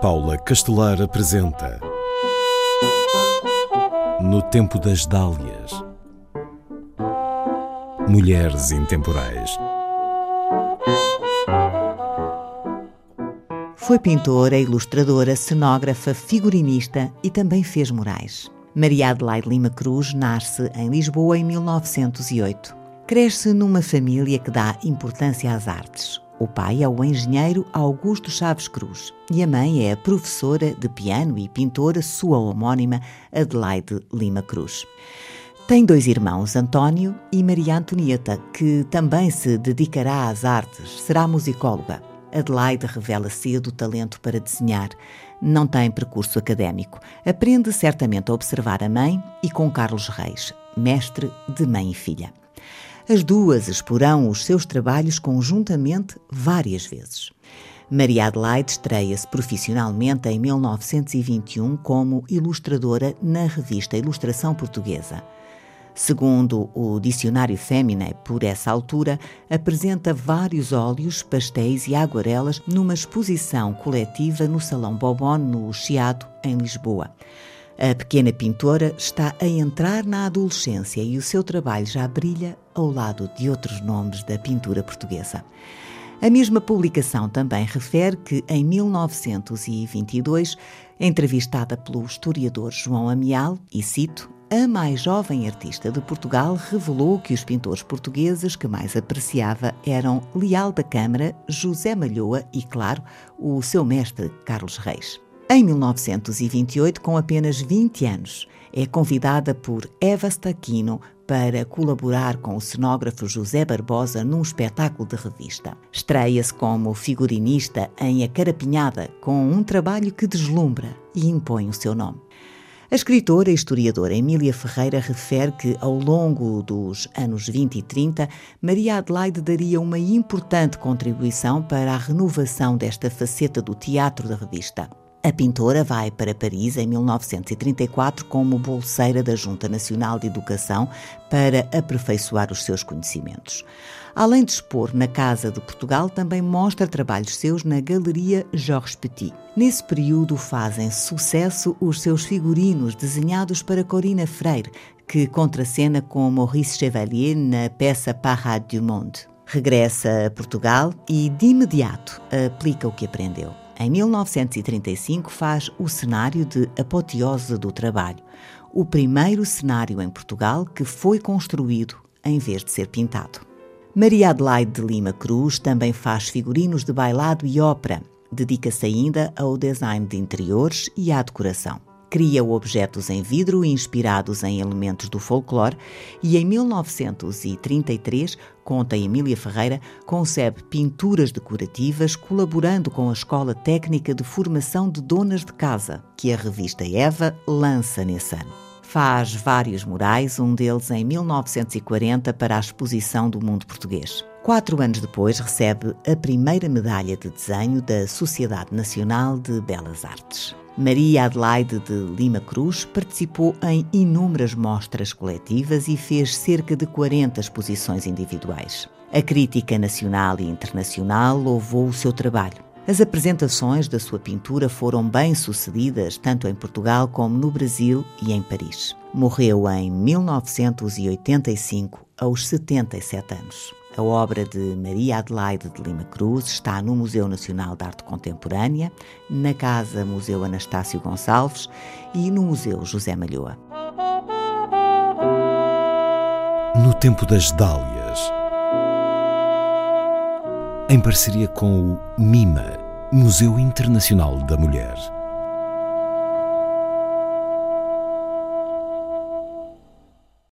Paula Castelar apresenta No Tempo das Dálias Mulheres Intemporais Foi pintora, ilustradora, cenógrafa, figurinista e também fez murais. Maria Adelaide Lima Cruz nasce em Lisboa em 1908. Cresce numa família que dá importância às artes. O pai é o engenheiro Augusto Chaves Cruz e a mãe é a professora de piano e pintora sua homónima Adelaide Lima Cruz. Tem dois irmãos, António e Maria Antonieta, que também se dedicará às artes, será musicóloga. Adelaide revela cedo o talento para desenhar. Não tem percurso académico. Aprende certamente a observar a mãe e com Carlos Reis, mestre de mãe e filha. As duas exporão os seus trabalhos conjuntamente várias vezes. Maria Adelaide estreia-se profissionalmente em 1921 como ilustradora na revista Ilustração Portuguesa. Segundo o Dicionário Fémina, por essa altura, apresenta vários óleos, pastéis e aguarelas numa exposição coletiva no Salão Bobon, no Chiado, em Lisboa. A pequena pintora está a entrar na adolescência e o seu trabalho já brilha ao lado de outros nomes da pintura portuguesa. A mesma publicação também refere que, em 1922, entrevistada pelo historiador João Amial, e cito, a mais jovem artista de Portugal revelou que os pintores portugueses que mais apreciava eram Leal da Câmara, José Malhoa e, claro, o seu mestre Carlos Reis. Em 1928, com apenas 20 anos, é convidada por Eva Staquino para colaborar com o cenógrafo José Barbosa num espetáculo de revista. Estreia-se como figurinista em A Carapinhada, com um trabalho que deslumbra e impõe o seu nome. A escritora e historiadora Emília Ferreira refere que, ao longo dos anos 20 e 30, Maria Adelaide daria uma importante contribuição para a renovação desta faceta do teatro da revista. A pintora vai para Paris em 1934 como bolseira da Junta Nacional de Educação para aperfeiçoar os seus conhecimentos. Além de expor na Casa de Portugal, também mostra trabalhos seus na Galeria Georges Petit. Nesse período fazem sucesso os seus figurinos desenhados para Corina Freire, que contracena com Maurice Chevalier na peça Parade du Monde. Regressa a Portugal e, de imediato, aplica o que aprendeu. Em 1935 faz o cenário de Apoteose do Trabalho, o primeiro cenário em Portugal que foi construído em vez de ser pintado. Maria Adelaide de Lima Cruz também faz figurinos de bailado e ópera. Dedica-se ainda ao design de interiores e à decoração cria objetos em vidro inspirados em elementos do folclore e em 1933, conta Emília Ferreira, concebe pinturas decorativas colaborando com a Escola Técnica de Formação de Donas de Casa, que a revista Eva lança nesse ano. Faz vários murais, um deles em 1940 para a Exposição do Mundo Português. Quatro anos depois, recebe a primeira medalha de desenho da Sociedade Nacional de Belas Artes. Maria Adelaide de Lima Cruz participou em inúmeras mostras coletivas e fez cerca de 40 exposições individuais. A crítica nacional e internacional louvou o seu trabalho. As apresentações da sua pintura foram bem sucedidas tanto em Portugal como no Brasil e em Paris. Morreu em 1985, aos 77 anos. A obra de Maria Adelaide de Lima Cruz está no Museu Nacional de Arte Contemporânea, na Casa Museu Anastácio Gonçalves e no Museu José Malhoa. No Tempo das Dálias, em parceria com o MIMA, Museu Internacional da Mulher.